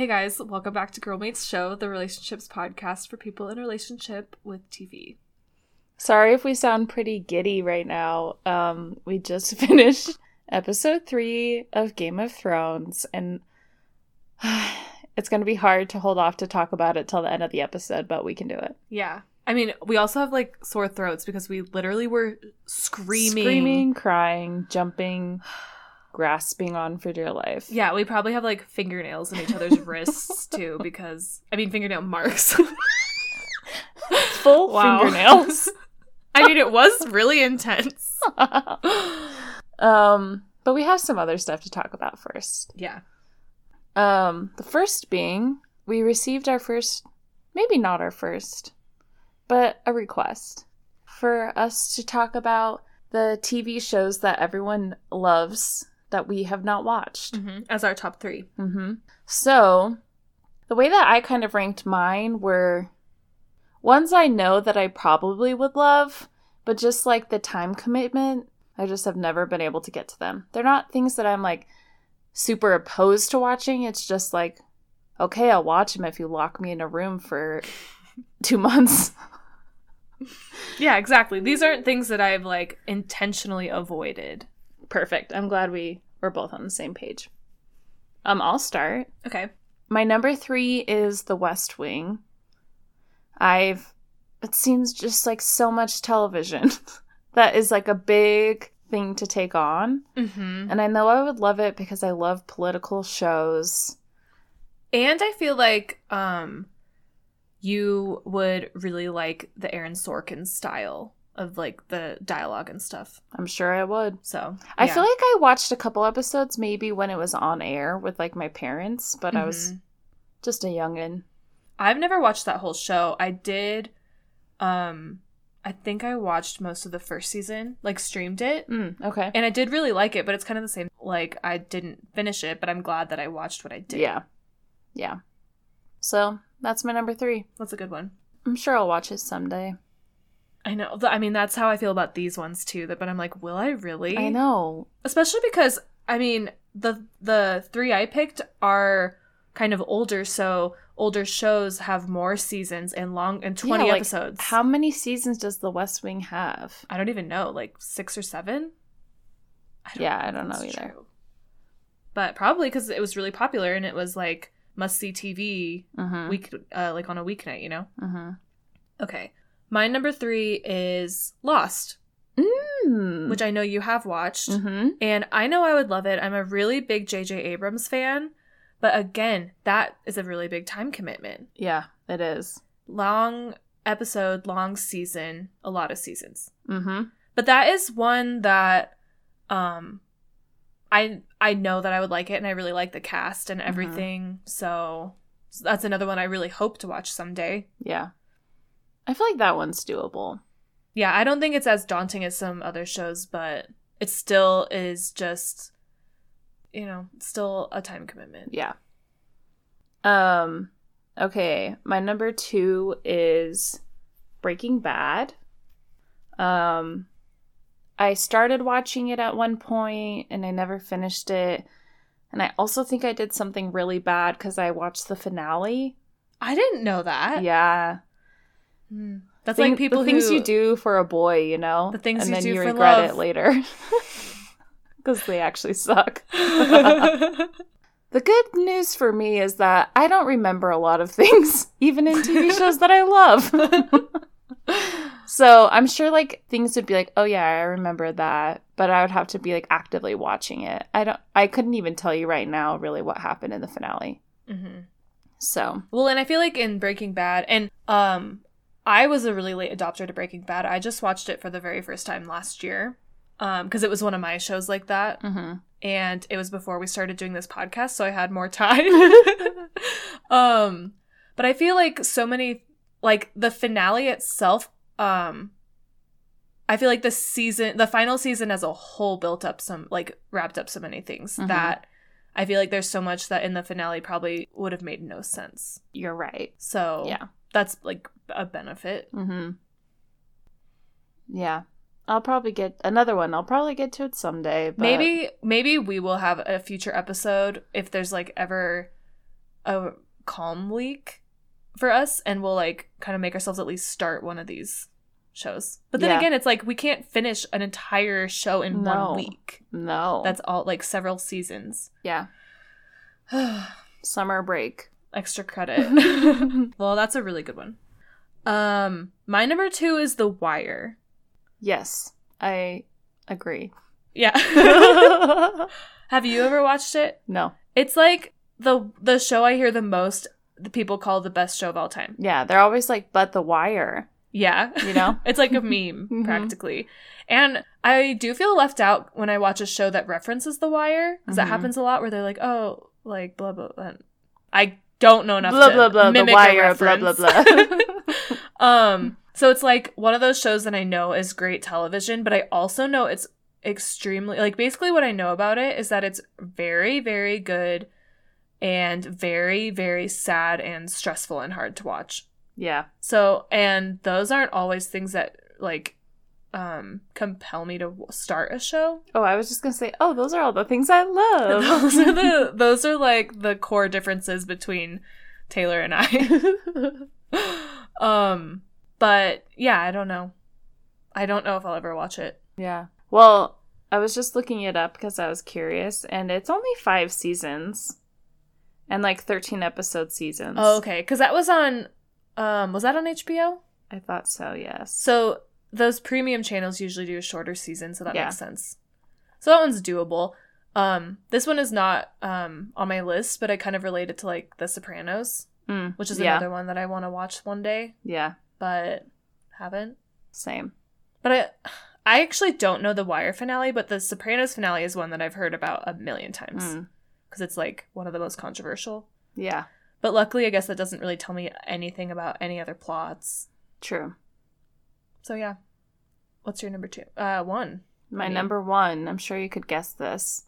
Hey guys, welcome back to Girlmates Show, the relationships podcast for people in relationship with TV. Sorry if we sound pretty giddy right now. Um, we just finished episode three of Game of Thrones, and it's going to be hard to hold off to talk about it till the end of the episode, but we can do it. Yeah. I mean, we also have like sore throats because we literally were screaming. Screaming, crying, jumping, grasping on for dear life. Yeah, we probably have like fingernails in each other's wrists too because, I mean, fingernail marks. Full Wow. fingernails. I mean, it was really intense. um, but we have some other stuff to talk about first. Yeah. Um, the first being we received our first, maybe not our first, but a request for us to talk about the TV shows that everyone loves that we have not watched. hmm As our top three. Mm-hmm. So, the way that I kind of ranked mine were ones I know that I probably would love, but just like the time commitment, I just have never been able to get to them. They're not things that I'm like super opposed to watching. It's just like, okay, I'll watch them if you lock me in a room for two months. Yeah, exactly. These aren't things that I've like intentionally avoided. Perfect. I'm glad we were both on the same page. Um, I'll start. Okay. My number three is The West Wing. I've it seems just like so much television that is like a big thing to take on. Mm-hmm. And I know I would love it because I love political shows. And I feel like um you would really like the Aaron Sorkin style of like the dialogue and stuff. I'm sure I would. So I yeah. feel like I watched a couple episodes maybe when it was on air with like my parents, but I was Mhm. just a youngin. I've never watched that whole show. I did um I think I watched most of the first season, like streamed it. Mm, okay. And I did really like it, but it's kind of the same like I didn't finish it, but I'm glad that I watched what I did. Yeah. Yeah. So that's my number three. That's a good one. I'm sure I'll watch it someday. I know. I mean, that's how I feel about these ones too. That, but I'm like, will I really? I know. especially because I mean the the three I picked are kind of older, so older shows have more seasons and long and twenty Yeah, like, episodes. How many seasons does The West Wing have? I don't even know, like six or seven. I Yeah, I don't know either. true. But probably because it was really popular and it was like must see TV Mm-hmm. week, uh, like on a weeknight, you know. mm-hmm. Okay, my number three is Lost, Mm. which I know you have watched. mm-hmm. And I know I would love it. I'm a really big J.J. Abrams fan. But again, that is a really big time commitment. Yeah, it is. Long episode, long season, a lot of seasons. Mm-hmm. But that is one that um I I know that I would like it and I really like the cast and everything. So, so that's another one I really hope to watch someday. Yeah. I feel like that one's doable. Yeah, I don't think it's as daunting as some other shows, but it still is just you know, still a time commitment. Yeah. Um. Okay, my number two is Breaking Bad. Um, I started watching it at one point and I never finished it. And I also think I did something really bad because I watched the finale. I didn't know that. Yeah, Hmm. That's Thing- like people the things who you do for a boy, you know, The things and you then do you for regret love. it later because they actually suck. The good news for me is that I don't remember a lot of things, even in TV shows that I love. so I'm sure like things would be like, oh yeah, I remember that, but I would have to be like actively watching it. I don't. I couldn't even tell you right now really what happened in the finale. Mhm. So Well, and I feel like in Breaking Bad, and um, I was a really late adopter to Breaking Bad. I just watched it for the very first time last year, um, because it was one of my shows like that, mhm. and it was before we started doing this podcast, so I had more time. um, but I feel like so many, like the finale itself, um. I feel like the season, the final season as a whole, built up some, like, wrapped up so many things Mhm. that I feel like there's so much that in the finale probably would have made no sense. you're right. So Yeah. that's like a benefit. Mm-hmm. Yeah. I'll probably get another one. I'll probably get to it someday. But Maybe maybe we will have a future episode if there's like ever a calm week for us and we'll like kind of make ourselves at least start one of these shows. But then Yeah. again, it's like we can't finish an entire show in No. one week. No. That's all like several seasons. yeah. Summer break. Extra credit. well, that's a really good one. Um, my number two is The Wire. yes, I agree. Yeah. Have you ever watched it? no. It's like the the show I hear the most. The people call the best show of all time. Yeah, they're always like, but the wire, Yeah, you know? it's like a meme Mhm. practically. And I do feel left out when I watch a show that references The Wire because that Mhm. happens a lot where they're like, oh, like blah blah. blah. I don't know enough blah, to blah, blah, the wire, blah, blah, blah. Um, so it's like one of those shows that I know is great television, but I also know it's extremely like basically what I know about it is that it's very, very good and very, very sad and stressful and hard to watch. yeah. So, and those aren't always things that like um compel me to start a show. Oh, I was just going to say, oh, those are all the things I love. those are the those are like the core differences between Taylor and I. um, but yeah, I don't know. I don't know if I'll ever watch it. yeah. Well, I was just looking it up because I was curious, and it's only five seasons and like 13 episode seasons. Oh, okay, because that was on. Um, was that on HBO? I thought so, yes. So those premium channels usually do a shorter season, so that Yeah. makes sense. So that one's doable. Um, this one is not um on my list, but I kind of relate it to like The Sopranos, Mm, which is yeah. another one that I want to watch one day, Yeah, but haven't. same. But I, I actually don't know the Wire finale, but the Sopranos finale is one that I've heard about a million times Mm, because it's like one of the most controversial. yeah, But luckily, I guess that doesn't really tell me anything about any other plots. true. So yeah, what's your number two? Uh, one. My Honey. number one, I'm sure you could guess this.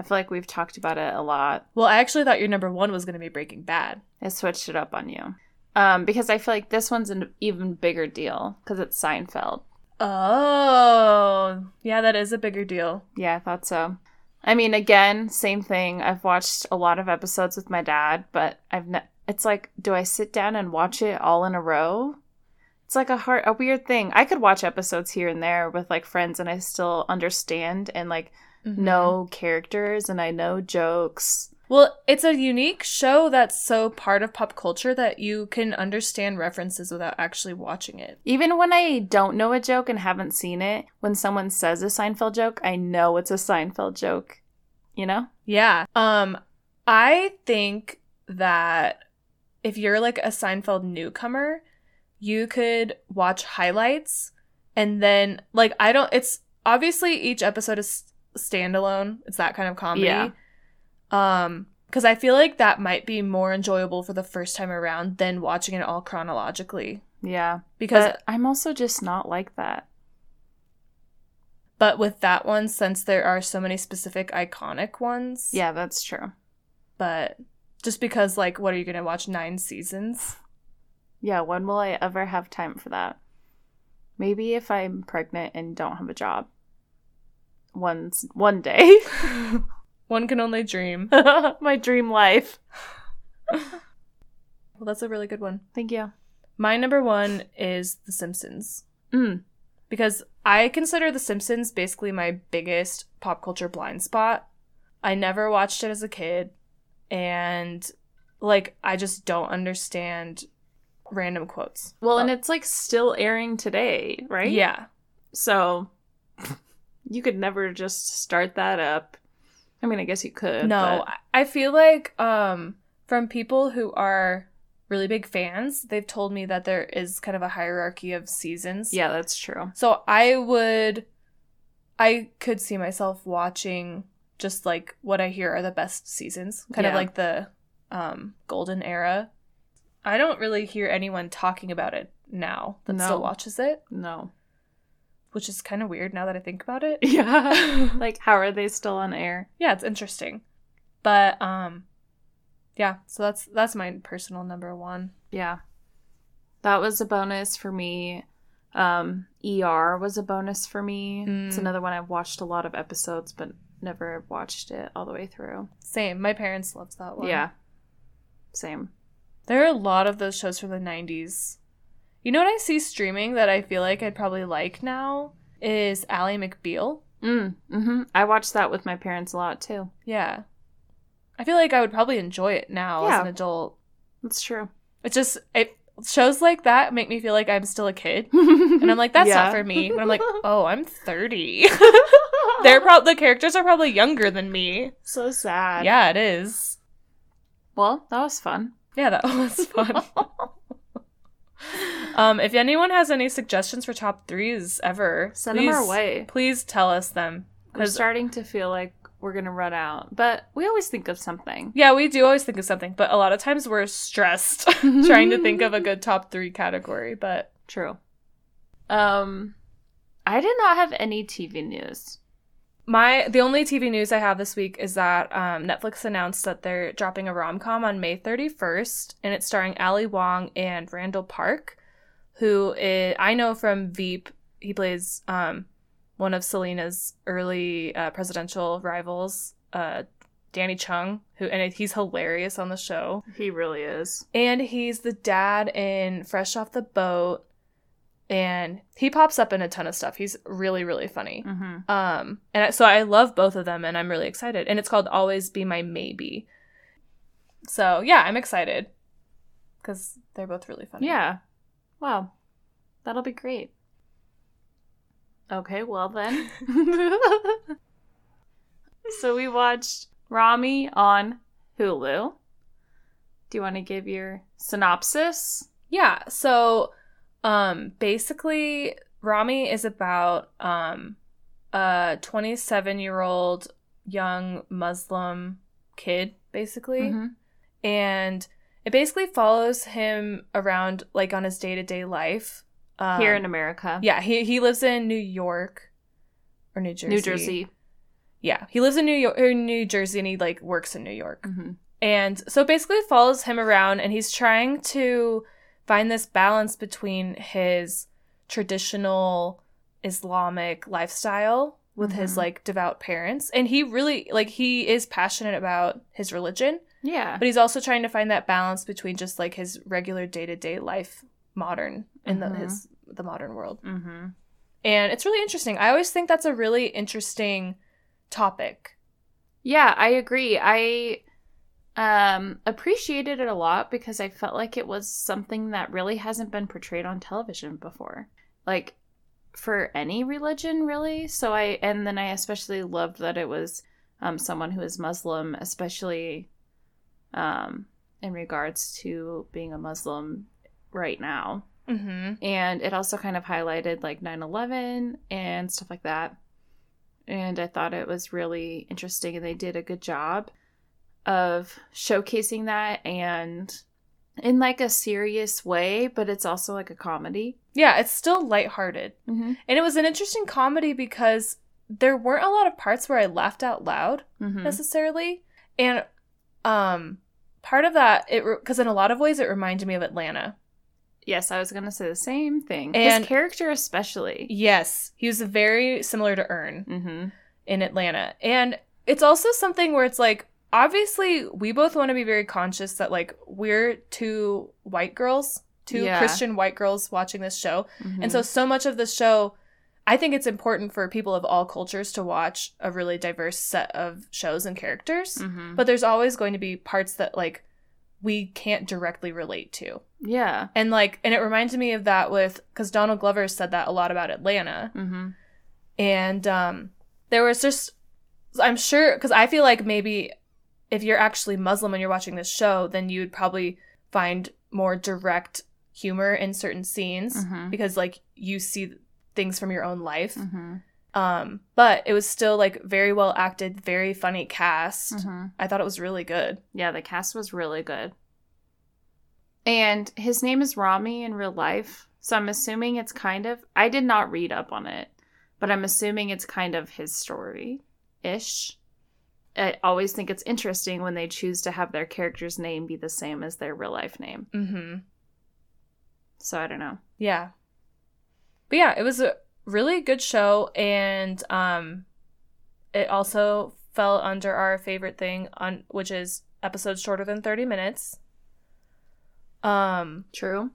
I feel like we've talked about it a lot. Well, I actually thought your number one was going to be Breaking Bad. I switched it up on you. Um, because I feel like this one's an even bigger deal because it's Seinfeld. Oh, yeah, that is a bigger deal. Yeah, I thought so. I mean, again, same thing. I've watched a lot of episodes with my dad, but I've ne- it's like, do I sit down and watch it all in a row? It's like a hard, a weird thing. I could watch episodes here and there with like friends, and I still understand and like Mhm. know characters and I know jokes. Well, it's a unique show that's so part of pop culture that you can understand references without actually watching it. Even when I don't know a joke and haven't seen it, when someone says a Seinfeld joke, I know it's a Seinfeld joke. You know? Yeah. Um, I think that if you're like a Seinfeld newcomer, you could watch highlights and then like I don't. It's obviously each episode is standalone. It's that kind of comedy. Yeah. Um, because I feel like that might be more enjoyable for the first time around than watching it all chronologically. Yeah. Because But I'm also just not like that. But with that one, since there are so many specific iconic ones, Yeah, that's true. But just because, like, what are you gonna watch nine seasons? Yeah, when will I ever have time for that? Maybe if I'm pregnant and don't have a job. Once one day. One can only dream. My dream life. Well, that's a really good one. Thank you. My number one is The Simpsons Mm. because I consider The Simpsons basically my biggest pop culture blind spot. I never watched it as a kid, and like I just don't understand random quotes. Well, and it's like still airing today, right? Yeah, So you could never just start that up. I mean, I guess you could. No, but- I feel like um from people who are really big fans, they've told me that there is kind of a hierarchy of seasons. Yeah, that's true. So I would I could see myself watching just like what I hear are the best seasons, kind of like the um golden era. I don't really hear anyone talking about it now that No. still watches it, No. Which is kind of weird now that I think about it. Yeah. like, how are they still on air? yeah, it's interesting. But um yeah, so that's that's my personal number one. Yeah. That was a bonus for me. Um, ER was a bonus for me. It's Mm. another one I've watched a lot of episodes, but never watched it all the way through. Same. My parents loved that one. Yeah. Same. There are a lot of those shows from the 90s. You know what I see streaming that I feel like I'd probably like now is Ally McBeal. Mm, mm-hmm. I watched that with my parents a lot too. Yeah. I feel like I would probably enjoy it now as an adult. That's true. It just it shows like that make me feel like I'm still a kid. And I'm like, that's Yeah. not for me. But I'm like, oh, I'm 30. They're probably the characters are probably younger than me. so sad. Yeah, it is. Well, that was fun. Yeah, that was fun. Um, if anyone has any suggestions for top threes ever, Send them our way. Please tell us them. We're starting to feel like we're gonna run out, but we always think of something. yeah, we do always think of something, but a lot of times we're stressed trying to think of a good top three category. But True. Um, I did not have any TV news. my the only TV news I have this week is that um, Netflix announced that they're dropping a rom com on May 31st, and it's starring Ali Wong and Randall Park, who is, I know from Veep. He plays um, one of Selina's early uh, presidential rivals, uh, Danny Chung, who and he's hilarious on the show. He really is. And he's the dad in Fresh Off the Boat. And he pops up in a ton of stuff. He's really, really funny. Mm-hmm. Um, and so I love both of them, and I'm really excited. And it's called "Always Be My Maybe." So yeah, I'm excited because they're both really funny. Yeah. Wow. That'll be great. Okay, well then. so we watched Ramy on Hulu. Do you want to give your synopsis? Yeah. So, um, basically, Ramy is about um a 27 year old young Muslim kid, basically. Mhm. and it basically follows him around like on his day-to-day life um, Here in America. yeah he, he lives in new york or new jersey New Jersey. yeah he lives in new york or new jersey and he like works in new york hmm and so basically it follows him around and he's trying to find this balance between his traditional islamic lifestyle with his Mhm. like devout parents and he really like he is passionate about his religion Yeah. but he's also trying to find that balance between just like his regular day-to-day life modern in Mhm. the his the modern world Mm-hmm. and it's really interesting i always think that's a really interesting topic Yeah, I agree. I um appreciated it a lot because I felt like it was something that really hasn't been portrayed on television before. Like for any religion really. So I and then I especially loved that it was um someone who is Muslim, especially um in regards to being a Muslim right now. mm-hmm and it also kind of highlighted like 9-11 and stuff like that and i thought it was really interesting and they did a good job of showcasing that and in like a serious way but it's also like a comedy yeah it's still lighthearted mm-hmm. and it was an interesting comedy because there weren't a lot of parts where i laughed out loud Mm-hmm. necessarily and um part of that it because in a lot of ways it reminded me of atlanta yes i was gonna say the same thing And- his character especially yes he was very similar to earn mm-hmm. in Atlanta. And it's also something where it's like, obviously, we both want to be very conscious that, like, we're two white girls, two Yeah. Christian white girls watching this show. Mm-hmm. And so, so much of the show, I think it's important for people of all cultures to watch a really diverse set of shows and characters. mm-hmm. But there's always going to be parts that, like, we can't directly relate to. yeah And, like, and it reminds me of that with, because Donald Glover said that a lot about Atlanta mm-hmm. and um there was just i'm sure because i feel like maybe if you're actually muslim and you're watching this show then you'd probably find more direct humor in certain scenes Mhm. because like you see things from your own life Mm-hmm. um but it was still like very well acted very funny cast Mm-hmm. i thought it was really good Yeah, the cast was really good. And his name is Ramy in real life. So I'm assuming it's kind of, I did not read up on it, but I'm assuming it's kind of his story ish. I always think it's interesting when they choose to have their character's name be the same as their real life name. mm-hmm So I don't know. Yeah. But yeah, it was a really good show and um it also fell under our favorite thing on which is episodes shorter than 30 minutes. Um, True.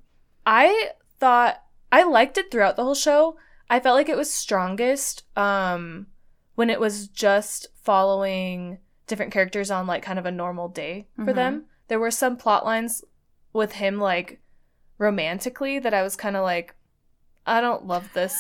I thought I liked it throughout the whole show. I felt like it was strongest um when it was just following different characters on like kind of a normal day for Mhm. them. There were some plot lines with him like romantically that I was kind of like I don't love this.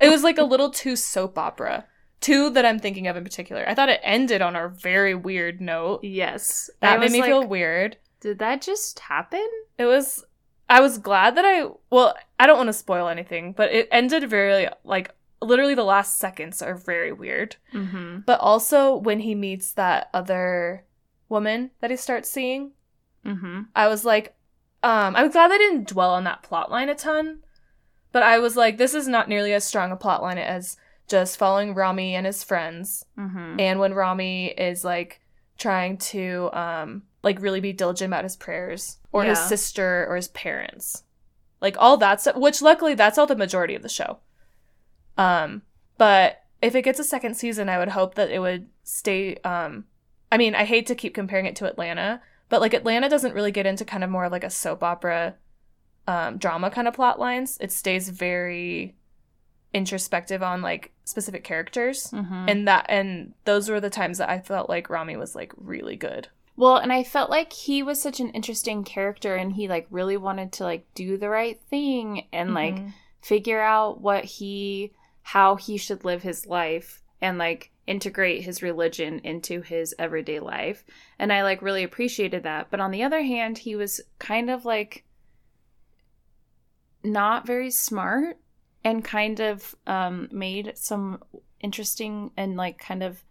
it was like a little too soap opera. Two that I'm thinking of in particular. I thought it ended on a very weird note. Yes. That I made me like, feel weird. Did that just happen? It was I was glad that I well, I don't want to spoil anything, but it ended very like literally the last seconds are very weird. Mm-hmm. But also when he meets that other woman that he starts seeing, Mm-hmm. I was like um I was glad they didn't dwell on that plot line a ton. But I was like this is not nearly as strong a plot line as just following Ramy and his friends Mm-hmm. and when Ramy is like trying to um like really be diligent about his prayers or his sister or his parents. Like all that stuff which luckily that's all the majority of the show. Um but if it gets a second season I would hope that it would stay um I mean I hate to keep comparing it to Atlanta, but like Atlanta doesn't really get into kind of more like a soap opera um drama kind of plot lines. It stays very introspective on like specific characters Mm-hmm. and that and those were the times that I felt like Ramy was like really good. Well, and I felt like he was such an interesting character and he like really wanted to like do the right thing and like Mhm. figure out what he how he should live his life and like integrate his religion into his everyday life. And I like really appreciated that. But on the other hand, he was kind of like not very smart and kind of um made some interesting and like kind of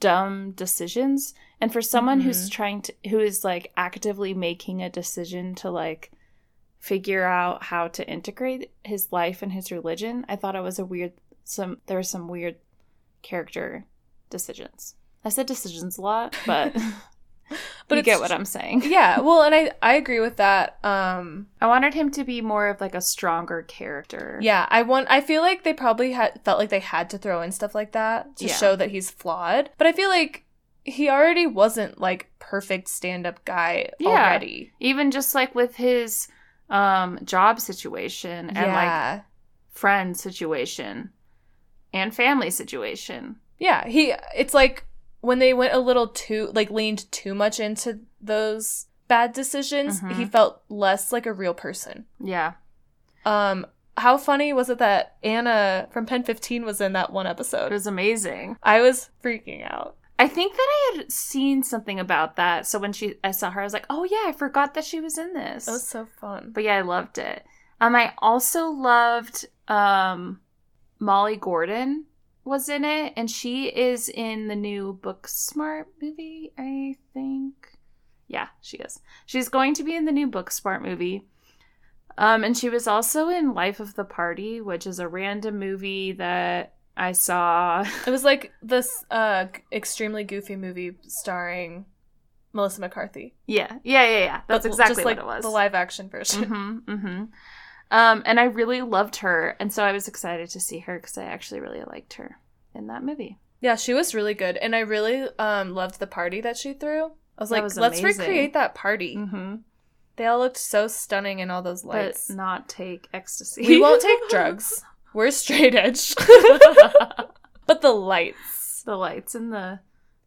dumb decisions. And for someone who's Mhm. trying to who is like actively making a decision to like figure out how to integrate his life and his religion, I thought it was a weird some there were some weird character decisions. I said decisions a lot, but But you get what I'm saying. yeah, well, and I I agree with that. Um I wanted him to be more of like a stronger character. yeah, I want I feel like they probably had felt like they had to throw in stuff like that to Yeah. show that he's flawed. But I feel like he already wasn't like perfect stand-up guy Yeah. already. Even just like with his um job situation and like friend situation and family situation. yeah, he it's like when they went a little too like leaned too much into those bad decisions, Mhm. he felt less like a real person. Yeah. Um, how funny was it that Anna from Pen 15 was in that one episode? It was amazing. I was freaking out. I think that I had seen something about that. So when she I saw her, I was like, oh yeah, I forgot that she was in this. It was so fun. but yeah, I loved it. Um, I also loved um Molly Gordon was in it, and she is in the new Booksmart movie, I think. Yeah, she is. She's going to be in the new Booksmart movie. Um, and she was also in Life of the Party, which is a random movie that I saw. It was like this uh extremely goofy movie starring Melissa McCarthy. yeah, yeah, yeah, yeah. That's But exactly like what it was. the live action version. Mm-hmm, mm-hmm. Um, and I really loved her, and so I was excited to see her because I actually really liked her in that movie. Yeah, she was really good, and I really um loved the party that she threw. I was That like, was let's amazing. recreate that party. Mm-hmm. They all looked so stunning in all those lights. But not take ecstasy. we won't take drugs. We're straight edge. but the lights. the lights and the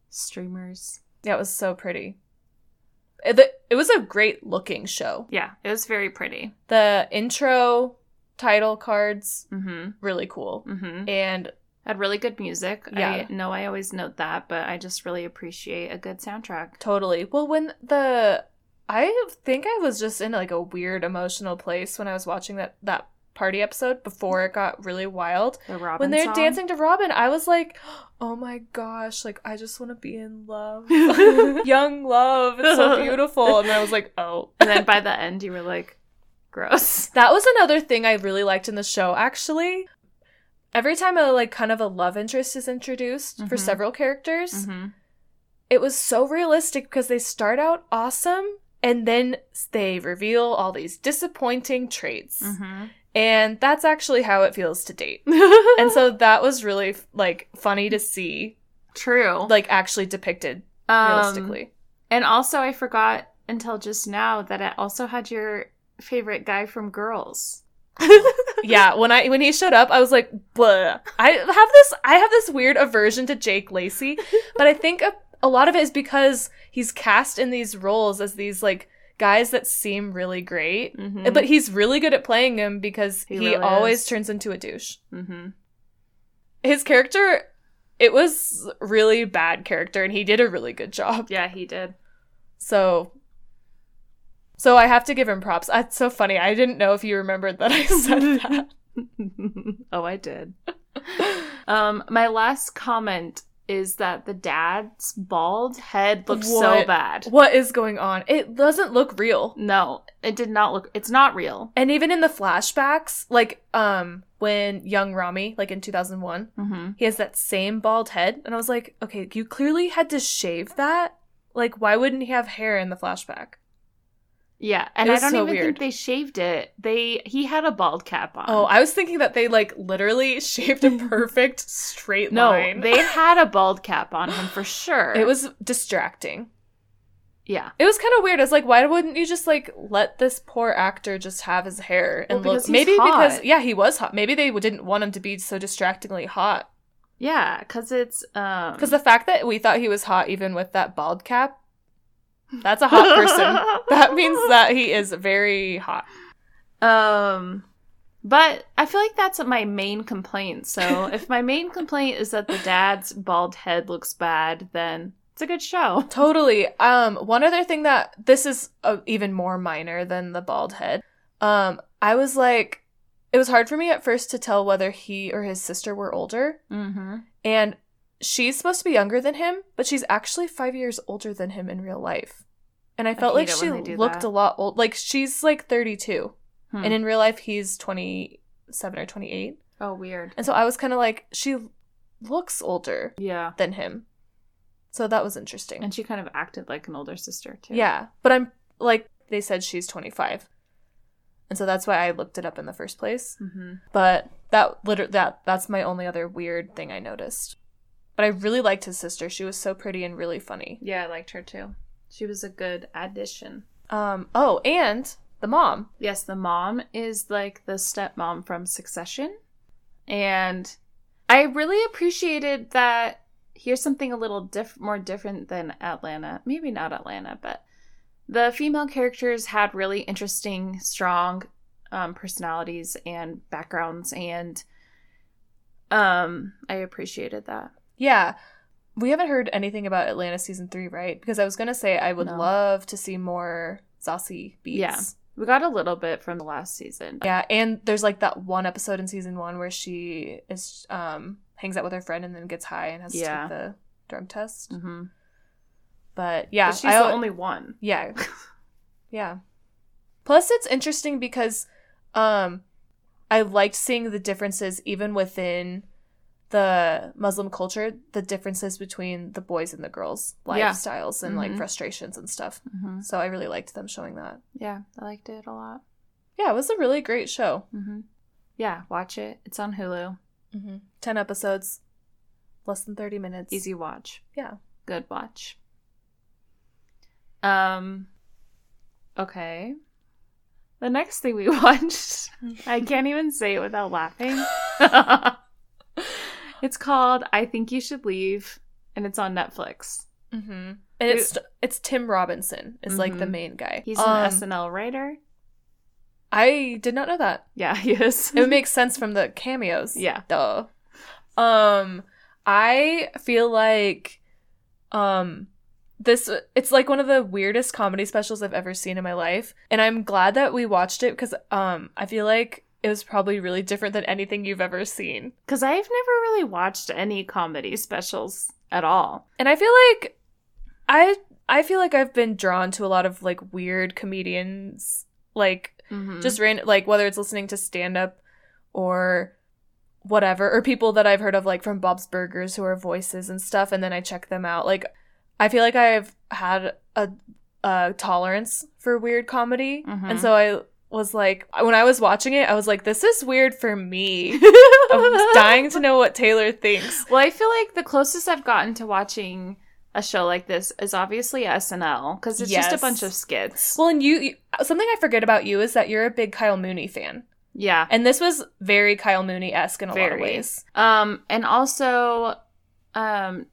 streamers. Yeah, it was so pretty. It, it was a great looking show. Yeah, it was very pretty. The intro title cards, Mm-hmm. really cool. Mm-hmm. And Had really good music. Yeah. I know I always note that, but I just really appreciate a good soundtrack. totally. Well, when the. I think I was just in like a weird emotional place when I was watching that, that party episode before it got really wild. The Robyn when they're song. dancing to Robyn, I was like, oh my gosh, like I just want to be in love. Young love. It's so beautiful. And I was like, oh. and then by the end, you were like, gross. That was another thing I really liked in the show, actually. Every time a like kind of a love interest is introduced for Mhm. several characters, Mm-hmm. it was so realistic because they start out awesome and then they reveal all these disappointing traits. Mm-hmm. And that's actually how it feels to date. And so that was really like funny to see true. like actually depicted Um, realistically. And also, I forgot until just now that it also had your favorite guy from Girls. yeah, when I when he showed up, I was like, Bleh. I have this I have this weird aversion to Jake Lacy, but I think a, a lot of it is because he's cast in these roles as these like guys that seem really great, Mhm. but he's really good at playing him because He he, really always is. turns into a douche. Mhm. His character, it was really bad character, and he did a really good job. Yeah, he did. So, so I have to give him props. That's so funny. I didn't know if you remembered that I said that. oh, I did. Um, my last comment is that the dad's bald head looks so bad. What is going on? It doesn't look real. No, it did not look. It's not real. And even in the flashbacks, like um when young Ramy, like in 2001, Mm-hmm. he has that same bald head and I was like, "Okay, you clearly had to shave that. Like why wouldn't he have hair in the flashback?" Yeah, and I don't so even weird. think they shaved it. They he had a bald cap on. Oh, I was thinking that they like literally shaved a perfect straight no, line. they had a bald cap on him for sure. it was distracting. yeah. It was kind of weird. I was like, why wouldn't you just like let this poor actor just have his hair and Well, look? Maybe hot. because yeah, he was hot. Maybe they didn't want him to be so distractingly hot. Yeah, because it's um Because the fact that we thought he was hot even with that bald cap, that's a hot person. that means that he is very hot. Um, but I feel like that's my main complaint. So if my main complaint is that the dad's bald head looks bad, then it's a good show. Totally. Um, one other thing that this is uh, even more minor than the bald head. Um, I was like, it was hard for me at first to tell whether he or his sister were older, Mm-hmm. and she's supposed to be younger than him, but she's actually five years older than him in real life. And I felt like she when they do looked that. a lot old. Like she's like thirty-two, Hmm. and in real life he's twenty-seven or twenty-eight. oh, weird. And so I was kind of like, she looks older Yeah. than him. So that was interesting. And she kind of acted like an older sister too. yeah. But I'm like, they said she's 25. And so that's why I looked it up in the first place. Mm-hmm. But that literally that that's my only other weird thing I noticed. But I really liked his sister. She was so pretty and really funny. Yeah, I liked her too. She was a good addition. Um oh, and the mom. Yes, the mom is like the stepmom from Succession. And I really appreciated that. Here's something a little diff- more different than Atlanta. Maybe not Atlanta, but the female characters had really interesting, strong um, personalities and backgrounds, and um, I appreciated that. Yeah. We haven't heard anything about Atlanta season 3, right? Because I was going to say I would No. love to see more Zazie Beetz. Yeah. We got a little bit from the last season. Yeah, and there's like that one episode in season one where she is um hangs out with her friend and then gets high and has Yeah. to take the drug test. hmm But yeah, she's I the only one. yeah, yeah. Plus, it's interesting because um I liked seeing the differences even within the Muslim culture, the differences between the boys and the girls' Yeah. lifestyles and like Mhm. frustrations and stuff. hmm So I really liked them showing that. Yeah, I liked it a lot. Yeah, it was a really great show. hmm Yeah, watch it. It's on Hulu. Mm-hmm. 10 episodes, less than 30 minutes. Easy watch. Yeah. Good watch. Um okay. The next thing we watched, I can't even say it without laughing. it's called I Think You Should Leave and it's on Netflix. Mm-hmm. And it's it's Tim Robinson is like the Mhm. main guy. He's Um, an SNL writer. I did not know that. Yeah, he is. It would make sense from the cameos. yeah. Duh. Um, I feel like, um, this it's like one of the weirdest comedy specials I've ever seen in my life, and I'm glad that we watched it because um, I feel like it was probably really different than anything you've ever seen. Because I've never really watched any comedy specials at all. And I feel like I I feel like I've been drawn to a lot of like weird comedians, like Mhm. just ran like whether it's listening to stand up or whatever or people that I've heard of like from Bob's Burgers who are voices and stuff and then I check them out. Like I feel like I've had a, a tolerance for weird comedy Mhm. and so I was like when I was watching it I was like this is weird for me. I'm dying to know what Taylor thinks. Well, I feel like the closest I've gotten to watching a show like this is obviously SNL because it's just a bunch of skits. Well, and you, you something I forget about you is that you're a big Kyle Mooney fan. yeah. And this was very Kyle Mooney esque in a lot of ways. Um, and also, um,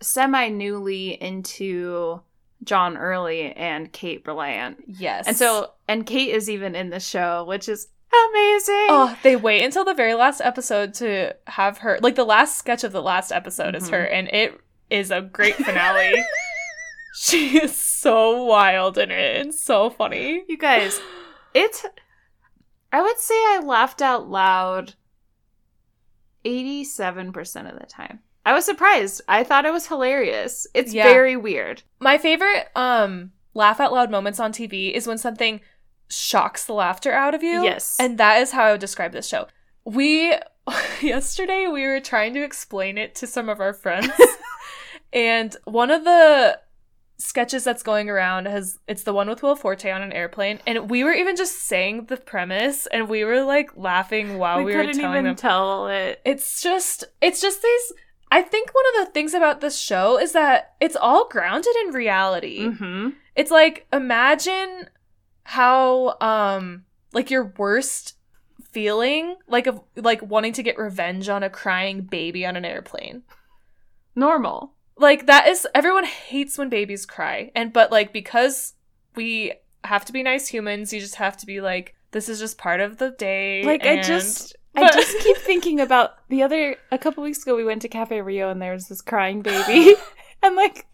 semi newly into John Early and Kate Berlant. Yes. And so, and Kate is even in the show, which is amazing. Oh, they wait until the very last episode to have her. Like the last sketch of the last episode is Mhm. her, and it is a great finale. she is so wild in it and so funny. You guys, it's. I would say I laughed out loud 87% of the time. I was surprised. I thought it was hilarious. It's Yeah. very weird. My favorite um laugh out loud moments on TV is when something shocks the laughter out of you. Yes. And that is how I would describe this show. We yesterday we were trying to explain it to some of our friends. and one of the sketches that's going around has it's the one with Will Forte on an airplane. And we were even just saying the premise and we were like laughing while we, we were telling even them. tell it. it's just it's just these I think one of the things about this show is that it's all grounded in reality. Mm-hmm. It's like imagine how um like your worst feeling like of like wanting to get revenge on a crying baby on an airplane. Normal. Like that is everyone hates when babies cry. And but like because we have to be nice humans, you just have to be like this is just part of the day. Like I just I just keep thinking about the other a couple weeks ago we went to Cafe Rio and there was this crying baby. and like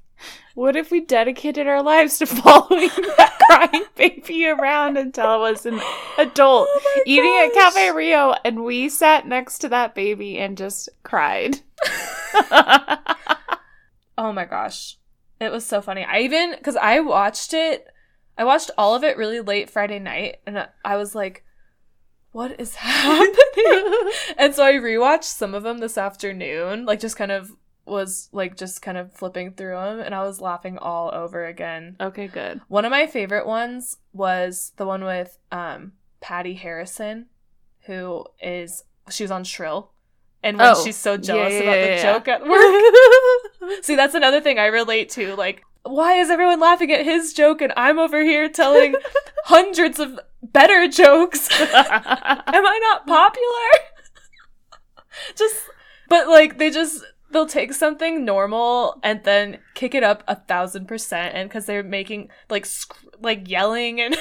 what if we dedicated our lives to following that crying baby around until it was an adult Oh eating at. Cafe Rio and we sat next to that baby and just cried. Oh my gosh. It was so funny. I even, because I watched it, I watched all of it really late Friday night, and I was like, what is happening? and so I rewatched some of them this afternoon, like just kind of was like just kind of flipping through them, and I was laughing all over again. okay, good. One of my favorite ones was the one with um, Patty Harrison, who is, she was on Shrill. And when Oh, she's so jealous yeah, about yeah, the yeah. joke at work. See, that's another thing I relate to. Like, why is everyone laughing at his joke and I'm over here telling hundreds of better jokes? Am I not popular? just, but like, they just, they'll take something normal and then kick it up a thousand percent. And because they're making, like, sc- like yelling and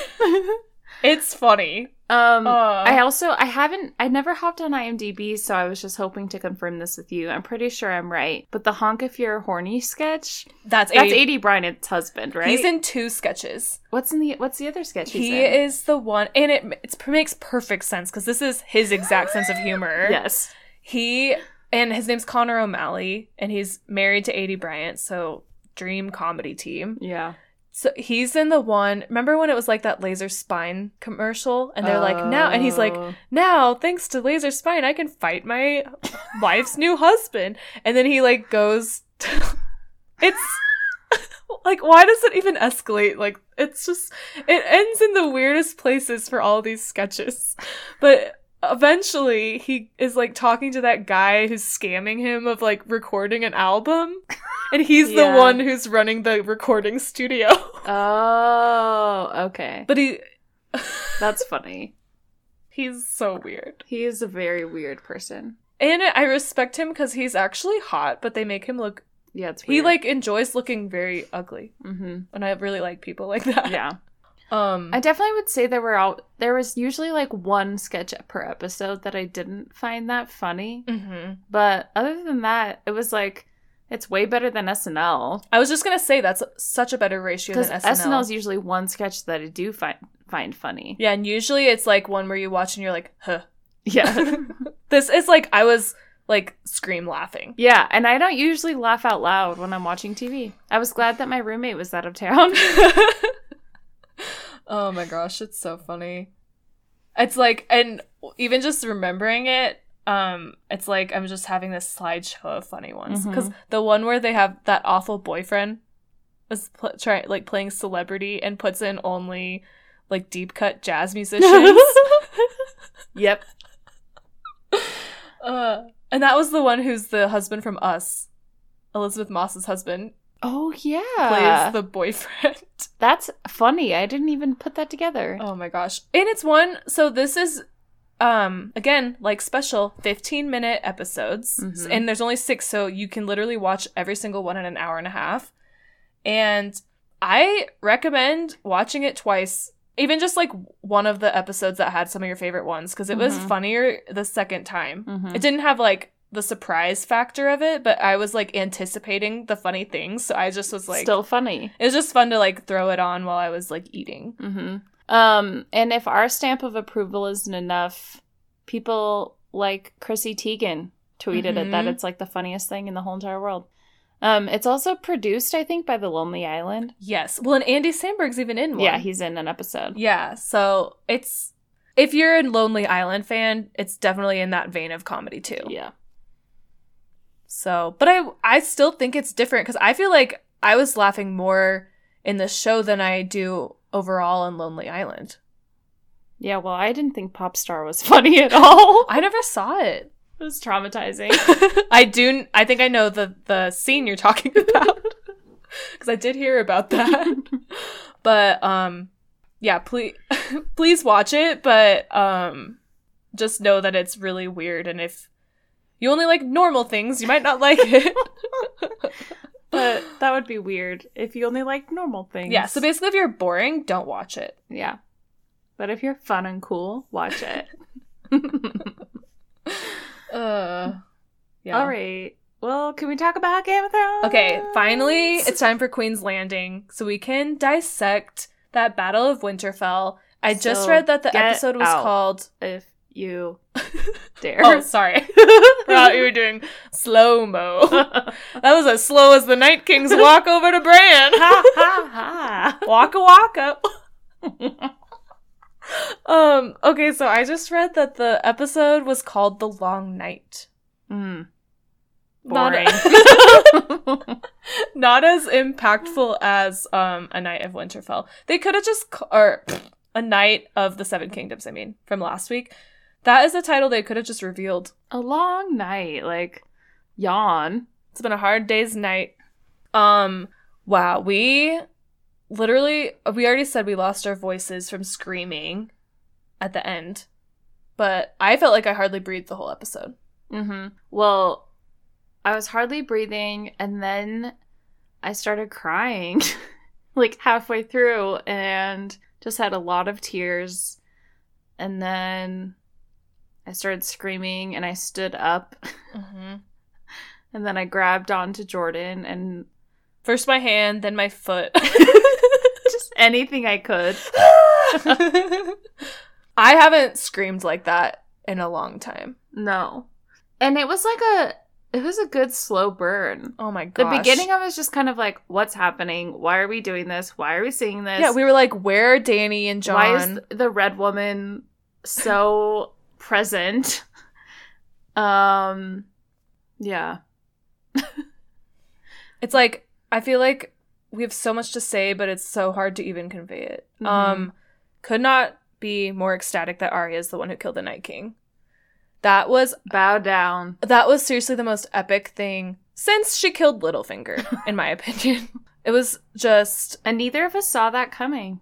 it's funny. Um, Uh. I also I haven't I never hopped on IMDb, so I was just hoping to confirm this with you. I'm pretty sure I'm right, but the honk if you're horny sketch That's, that's A- Aidy Bryant's husband, right? He's in two sketches. what's in the what's the other sketch? he's He is the one, and it, it makes perfect sense because this is his exact sense of humor. yes. He and his name's Connor O'Malley, and he's married to Aidy Bryant, so dream comedy team. Yeah. So he's in the one. Remember when it was like that Laser Spine commercial, and they're like now, and he's like Oh. now thanks to Laser Spine, I can fight my wife's new husband, and then he like goes. To, it's like why does it even escalate? Like it's just it ends in the weirdest places for all these sketches, but eventually he is like talking to that guy who's scamming him of like recording an album and he's Yeah. the one who's running the recording studio Oh, okay. but he That's funny. he's so weird He is a very weird person. and i respect him because he's actually hot but they make him look Yeah, it's he like enjoys looking very ugly mm-hmm. and i really like people like that Yeah. Um I definitely would say there were all there was usually like one sketch per episode that I didn't find that funny. mhm. But other than that, it was like it's way better than SNL. i was just gonna say that's such a better ratio than snl SNL is usually one sketch that I do find find funny. yeah and usually it's like one where you watch and you're like huh Yeah. this is like i was like scream laughing yeah, and I don't usually laugh out loud when I'm watching TV. I was glad that my roommate was out of town. oh my gosh, it's so funny. It's like, and even just remembering it, um, it's like I'm just having this slideshow of funny ones because the one where they have that awful boyfriend is pl- try like playing celebrity and puts in only like deep cut jazz musicians. yep. uh, and that was the one who's the husband from Us, Elisabeth Moss's husband. Oh yeah. plays the boyfriend. That's funny. I didn't even put that together. Oh my gosh. And it's one so this is um again like special 15 minute episodes Mhm. and there's only 6 so you can literally watch every single one in an hour and a half. And I recommend watching it twice. Even just like one of the episodes that had some of your favorite ones because it was Mhm. funnier the second time. Mhm. It didn't have like the surprise factor of it, but I was like anticipating the funny things. So I just was like Still funny. it was just fun to like throw it on while I was like eating. hmm Um, and if our stamp of approval isn't enough, people like Chrissy Teigen tweeted it that Mhm. it's like the funniest thing in the whole entire world. Um, it's also produced, I think, by The Lonely Island. Yes. Well, and Andy Samberg's even in one. Yeah, he's in an episode. Yeah. So it's if you're a Lonely Island fan, it's definitely in that vein of comedy too. Yeah. So, but I I still think it's different because I feel like I was laughing more in the show than I do overall in Lonely Island. Yeah, well, I didn't think Popstar was funny at all. I never saw it. It was traumatizing. I do. I think I know the the scene you're talking about because I did hear about that. but um, yeah. Please, please watch it. But um, just know that it's really weird, and if you only like normal things, you might not like it. but that would be weird if you only like normal things. yeah. So basically, if you're boring, don't watch it. yeah. But if you're fun and cool, watch it. Uh, yeah. All right. Well, can we talk about Game of Thrones? Okay, finally, it's time for Queen's Landing, so we can dissect that Battle of Winterfell. I just read that the episode was called. if you dare. Oh, sorry. Forgot you were doing slow mo. that was as slow as the Night King's walk over to Bran. ha ha ha. waka waka. um. Okay, so I just read that the episode was called "The Long Night." Mm, Not- boring. not as impactful as um a night of winterfell they could have just ca- or a night of the seven kingdoms i mean from last week that is a title they could have just revealed a long night, like yawn. it's been a hard day's night um wow we literally we already said we lost our voices from screaming at the end but i felt like i hardly breathed the whole episode Mm-hmm. Well, I was hardly breathing, and then I started crying, like halfway through, and just had a lot of tears. And then I started screaming, and I stood up, mm-hmm. and then I grabbed onto Jordan, and first my hand then my foot just anything I could. I haven't screamed like that in a long time. No, and it was like a. It was a good slow burn. Oh my god. The beginning of it was just kind of like, what's happening? Why are we doing this? Why are we seeing this? Yeah, we were like, where are Dany and Jon? Why is the red woman so present? Um, yeah. it's like I feel like we have so much to say, but it's so hard to even convey it. Mhm. Um, could not be more ecstatic that Arya is the one who killed the Night King. That was Bow down. that was seriously the most epic thing since she killed Littlefinger, in my opinion. It was just And neither of us saw that coming.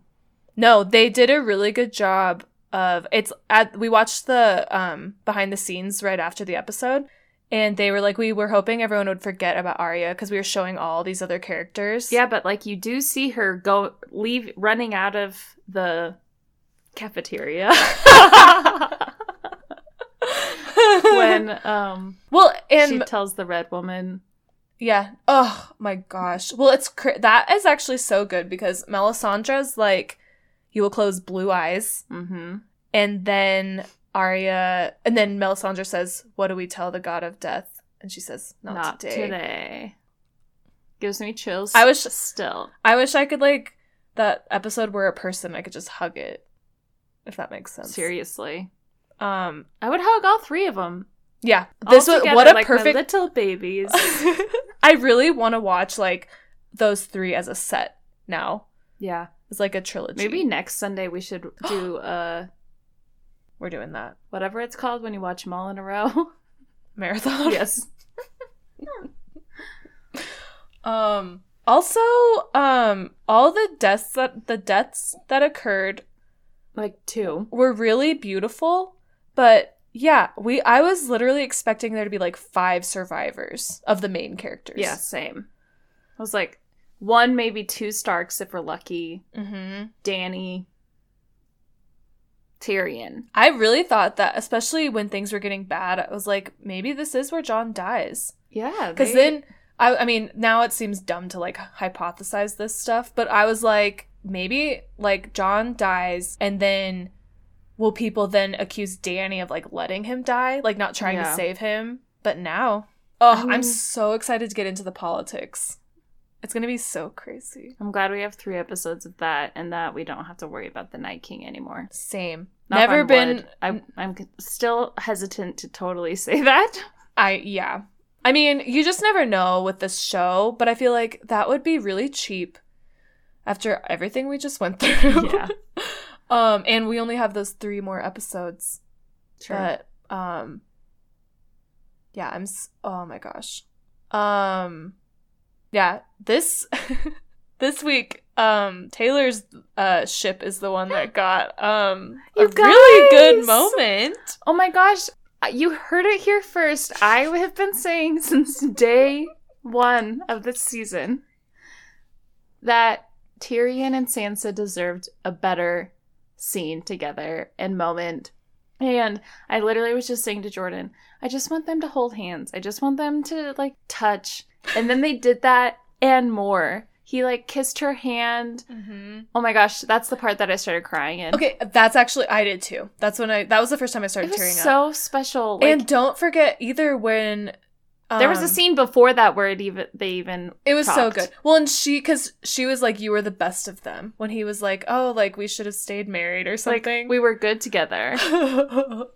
No, they did a really good job of it's at we watched the um behind the scenes right after the episode and they were like we were hoping everyone would forget about Arya because we were showing all these other characters. Yeah, but like you do see her go leave running out of the cafeteria when um well, and she tells the red woman yeah. Oh my gosh. Well, it's cr- that is actually so good because Melisandre's like you will close blue eyes mm-hmm. And then Arya and then Melisandre says, "What do we tell the god of death?" And she says, "Not, not today." today. Gives me chills. I was- still. I wish I could like that episode where a person I could just hug it, if that makes sense. Seriously. Um. I would hug all three of them. Yeah. This was what a like perfect. little babies. I really want to watch like those three as a set now. yeah. It's like a trilogy. Maybe next Sunday we should do uh we're doing that whatever it's called when you watch them all in a row. marathon. yes. Um. Also, um, all the deaths that the deaths that occurred Like two. were really beautiful, but yeah, we I was literally expecting there to be like five survivors of the main characters. Yeah, same. I was like, one, maybe two Starks if we're lucky. Mm-hmm. Dany, Tyrion. I really thought that, especially when things were getting bad, I was like, maybe this is where Jon dies. Yeah, Because they- then, I, I mean, now it seems dumb to like hypothesize this stuff, but I was like, maybe like Jon dies and then will people then accuse Dany of like letting him die, like not trying to save him? But now, oh, I'm so excited to get into the politics. It's gonna be so crazy. I'm glad we have three episodes of that, and that we don't have to worry about the Night King anymore. Same. Knock Never been. I'm I'm still hesitant to totally say that. I yeah. I mean, you just never know with this show, but I feel like that would be really cheap after everything we just went through. Yeah. um, and we only have those three more episodes. Sure. But um, yeah, I'm. S- oh my gosh. Um, yeah. This this week, um, Taylor's uh ship is the one that got um a You really good moment. oh my gosh, you heard it here first. I have been saying since day one of this season that Tyrion and Sansa deserved a better scene together and moment. And I literally was just saying to Jordan, I just want them to hold hands. I just want them to like touch. And then they did that and more. He like kissed her hand. Mm-hmm. Oh my gosh, that's the part that I started crying in. Okay, that's actually I did too. That's when I that was the first time I started tearing up. so special. Like, and don't forget either when there was a um, scene before that where it even they even It was so good. Well, and she because she was like, "You were the best of them." When he was like, "Oh, like we should have stayed married or like something." we were good together.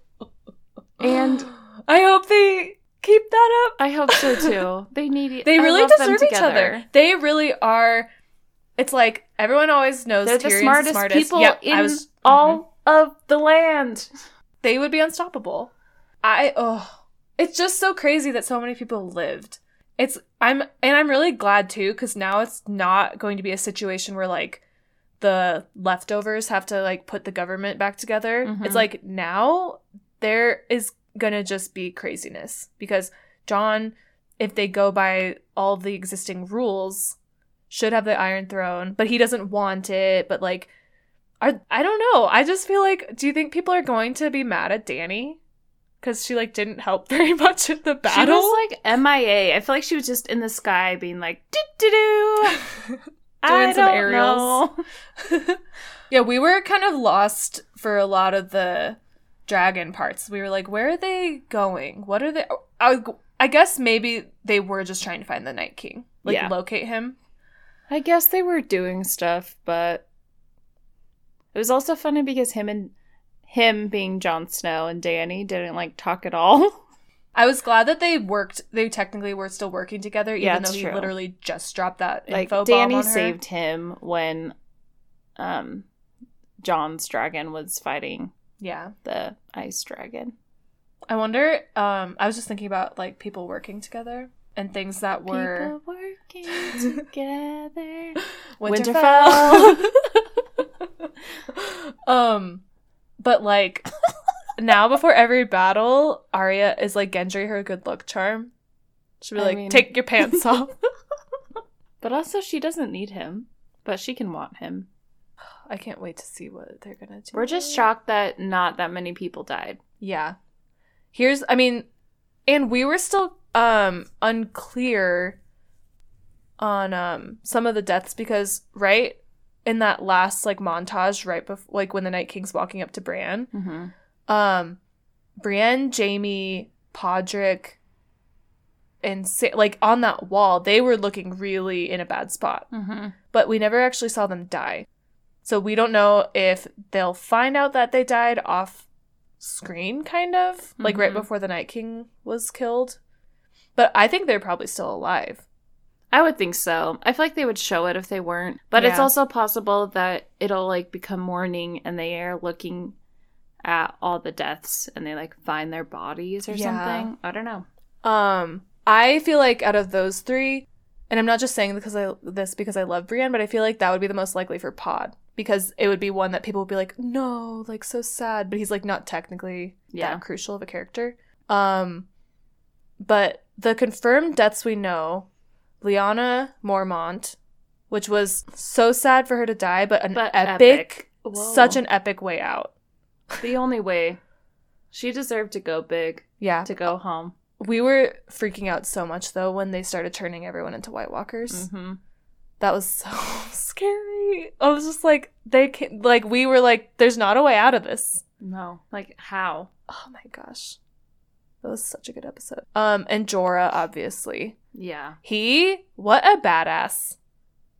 and I hope they keep that up. I hope so too. They need e, They really deserve each other. They really are. It's like everyone always knows They're the smartest, smartest. people Yep, in I was, all of the land. they would be unstoppable. I oh, it's just so crazy that so many people lived. It's I'm and I'm really glad too cuz now it's not going to be a situation where like the leftovers have to like put the government back together. Mhm. It's like now there is going to just be craziness because Jon if they go by all the existing rules should have the iron throne, but he doesn't want it, but like are, I don't know. I just feel like, do you think people are going to be mad at Dany? Because she like didn't help very much at the battle. She was like MIA. I feel like she was just in the sky being like doo doo doo. I some don't aerials. know. yeah, we were kind of lost for a lot of the dragon parts. We were like, where are they going? What are they? I, I guess maybe they were just trying to find the Night King, like Yeah. locate him. I guess they were doing stuff, but it was also funny because him and him being Jon Snow and Dany didn't like talk at all. I was glad that they worked. They technically were still working together, even Yeah, though he true. literally just dropped that like info bomb Dany on her. saved him when um Jon's dragon was fighting Yeah. the ice dragon. I wonder. Um, I was just thinking about like people working together and things that were People working together. Winterfell. um, but like now, before every battle, Arya is like Gendry her good luck charm. She'll be I like, mean- "Take your pants off." But also she doesn't need him, but she can want him. I can't wait to see what they're gonna do. We're just shocked that not that many people died. Yeah. Here's I mean and we were still um unclear on um some of the deaths because right in that last like montage right before like when the Night King's walking up to Bran, Mm-hmm. um Brienne, Jaime, Podrick and Sa- like on that wall, they were looking really in a bad spot Mm-hmm. but we never actually saw them die. So we don't know if they'll find out that they died off screen, kind of like right Mhm. before the Night King was killed. But I think they're probably still alive. I would think so. I feel like they would show it if they weren't. But it's also possible that it'll like become morning and they are looking at all the deaths and they like find their bodies or Yeah. something. I don't know. Um, I feel like out of those three, and I'm not just saying because I this because I love Brienne, but I feel like that would be the most likely for Pod because it would be one that people would be like, no, like so sad, but he's like not technically Yeah. that crucial of a character. Um, but the confirmed deaths we know, Lyanna Mormont, which was so sad for her to die, but an But epic, Whoa. such an epic way out. the only way. She deserved to go big, Yeah, to go home. We were freaking out so much though when they started turning everyone into White Walkers. Mm-hmm. That was so scary. I was just like, they can like we were like, there's not a way out of this. No, like how? Oh my gosh. That was such a good episode. Um, and Jorah, obviously. Yeah, He, what a badass.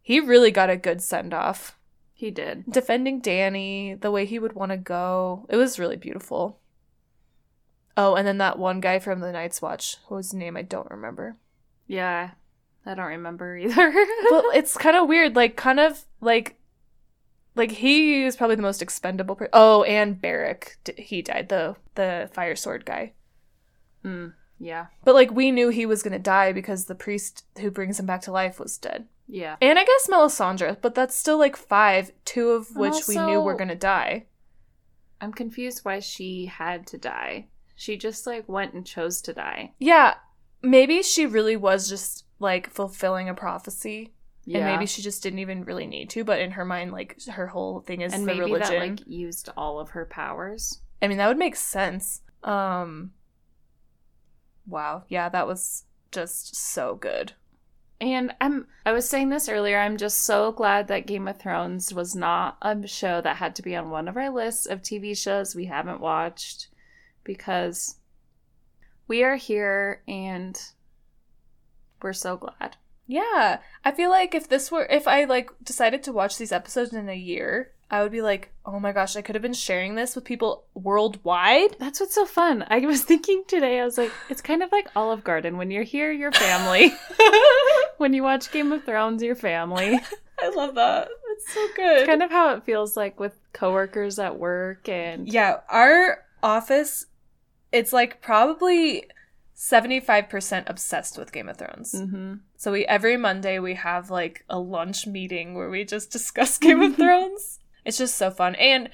He really got a good send off. he did. Defending Dany, the way he would want to go. It was really beautiful. Oh, and then that one guy from the Night's Watch, whose name I don't remember. Yeah, I don't remember either. well, it's kind of weird. Like, kind of like, like he is probably the most expendable. Per- oh, and Beric, d- he died. The the fire sword guy. Mm, yeah, But like we knew he was gonna die because the priest who brings him back to life was dead. yeah. And I guess Melisandre, but that's still like five, two of which we knew were gonna die. I'm confused why she had to die. She just like went and chose to die. Yeah, maybe she really was just like fulfilling a prophecy, Yeah, and maybe she just didn't even really need to. But in her mind, like her whole thing is and the maybe religion. that like used all of her powers. I mean, that would make sense. Um Wow. Yeah, that was just so good. And I'm I was saying this earlier, I'm just so glad that Game of Thrones was not a show that had to be on one of our lists of TV shows we haven't watched because we are here and we're so glad. Yeah. I feel like if this were if I like decided to watch these episodes in a year, I would be like, "Oh my gosh, I could have been sharing this with people worldwide." That's what's so fun. I was thinking today, I was like, it's kind of like Olive Garden. When you're here, your family. when you watch Game of Thrones, your family. I love that. It's so good. It's kind of how it feels like with coworkers at work and Yeah, our office it's like probably 75% obsessed with Game of Thrones. Mhm. So we every Monday we have like a lunch meeting where we just discuss Game of Thrones. It's just so fun. And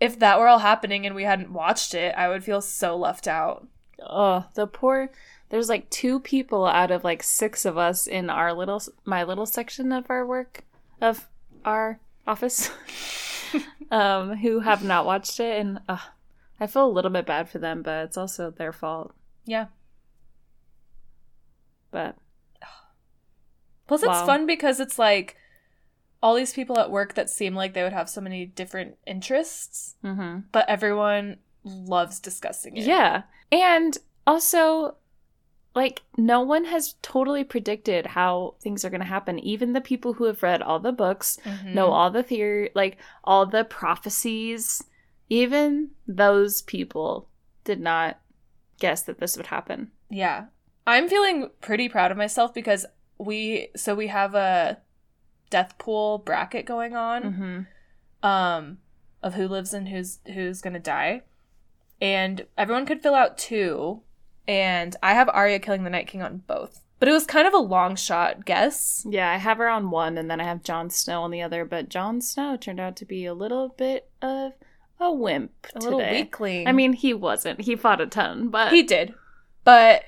if that were all happening and we hadn't watched it, I would feel so left out. Oh, the poor. There's like two people out of like six of us in our little, my little section of our work, of our office, um, who have not watched it, and uh, I feel a little bit bad for them, but it's also their fault. Yeah. But Plus it's Wow. fun because it's like all these people at work that seem like they would have so many different interests, mm-hmm. but everyone loves discussing it. yeah, and also. Like, no one has totally predicted how things are going to happen. Even the people who have read all the books Mhm. know all the theory, like all the prophecies. Even those people did not guess that this would happen. Yeah. I'm feeling pretty proud of myself because we so we have a death pool bracket going on Mm-hmm. um of who lives and who's who's going to die. And everyone could fill out two and I have Arya killing the Night King on both. But it was kind of a long shot guess. Yeah, I have her on one, and then I have Jon Snow on the other. But Jon Snow turned out to be a little bit of a wimp A today. little weakling. I mean, he wasn't. He fought a ton, but he did. But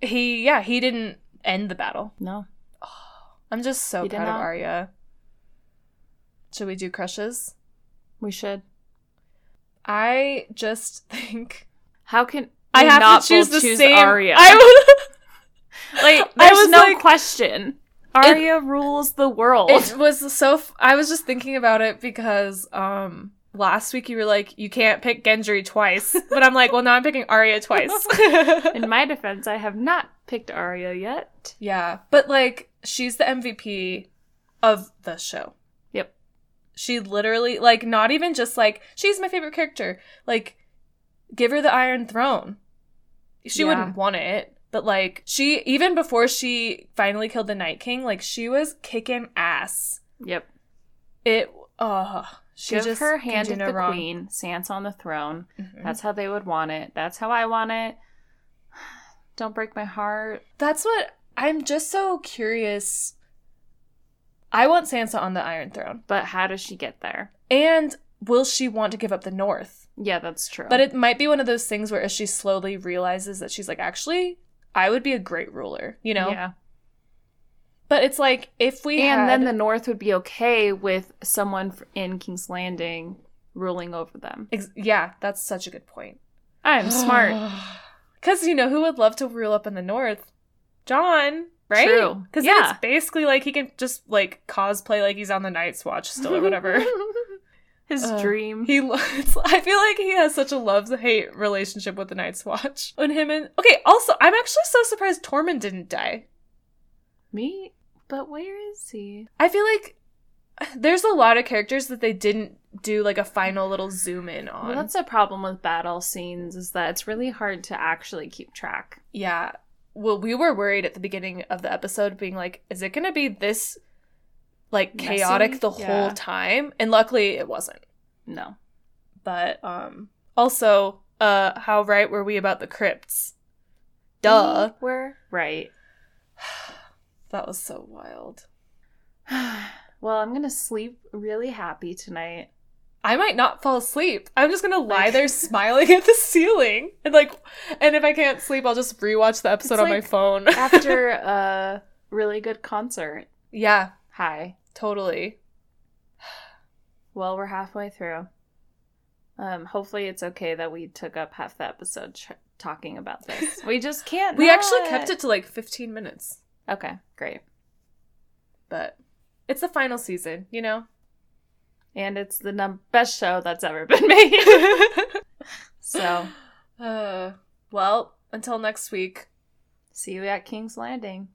he yeah, he didn't end the battle. no. I'm just so He proud of. Arya. Should we do crushes? We should. I just think How can I have not to choose the choose same. Arya? I was, like, I there's was no like- question. Arya rules the world. it was so. F- I was just thinking about it because um last week you were like you can't pick Gendry twice, but I'm like, well now I'm picking Arya twice. In my defense, I have not picked Arya yet. yeah, but like she's the MVP of the show. Yep. She literally like not even just like she's my favorite character. Like give her the Iron Throne. She Yeah. wouldn't want it, but like she even before she finally killed the Night King, like she was kicking ass. Yep. It uh she Give just her hand of no the wrong. queen, Sansa on the throne. Mhm. That's how they would want it. That's how I want it. Don't break my heart. That's what I'm just so curious. I want Sansa on the Iron Throne. But how does she get there? And will she want to give up the North? Yeah, that's true. But it might be one of those things where as she slowly realizes that she's like, actually, I would be a great ruler, you know? Yeah. But it's like if we And had, then the North would be okay with someone in King's Landing ruling over them. Ex- yeah, that's such a good point. I'm smart. Because you know who would love to rule up in the North? Jon, right? True. Because Yeah. it's basically like he can just like cosplay like he's on the Night's Watch still or whatever. His Ugh. dream. he, lo- it's, I feel like he has such a love hate relationship with the Night's Watch. And him and okay, also I'm actually so surprised Tormund didn't die. Me? But where is he? I feel like there's a lot of characters that they didn't do like a final little zoom in on. Well, that's a problem with battle scenes is that it's really hard to actually keep track. Yeah. Well, we were worried at the beginning of the episode, being like, is it going to be this, like, Messy? chaotic the Yeah. whole time? And luckily it wasn't. No. But, um, also, uh, how right were we about the crypts? Duh. We were right. That was so wild. well, I'm gonna sleep really happy tonight. I might not fall asleep. I'm just gonna lie Like- there smiling at the ceiling. And, like, and if I can't sleep, I'll just rewatch the episode on my phone. After a really good concert. yeah, Hi. totally. Well, we're halfway through. Um, hopefully it's okay that we took up half the episode ch- talking about this. We just can't. We actually kept it to like 15 minutes. Okay, great. but it's the final season, you know? And it's the num- best show that's ever been made. so, uh, well, until next week. see you at King's Landing.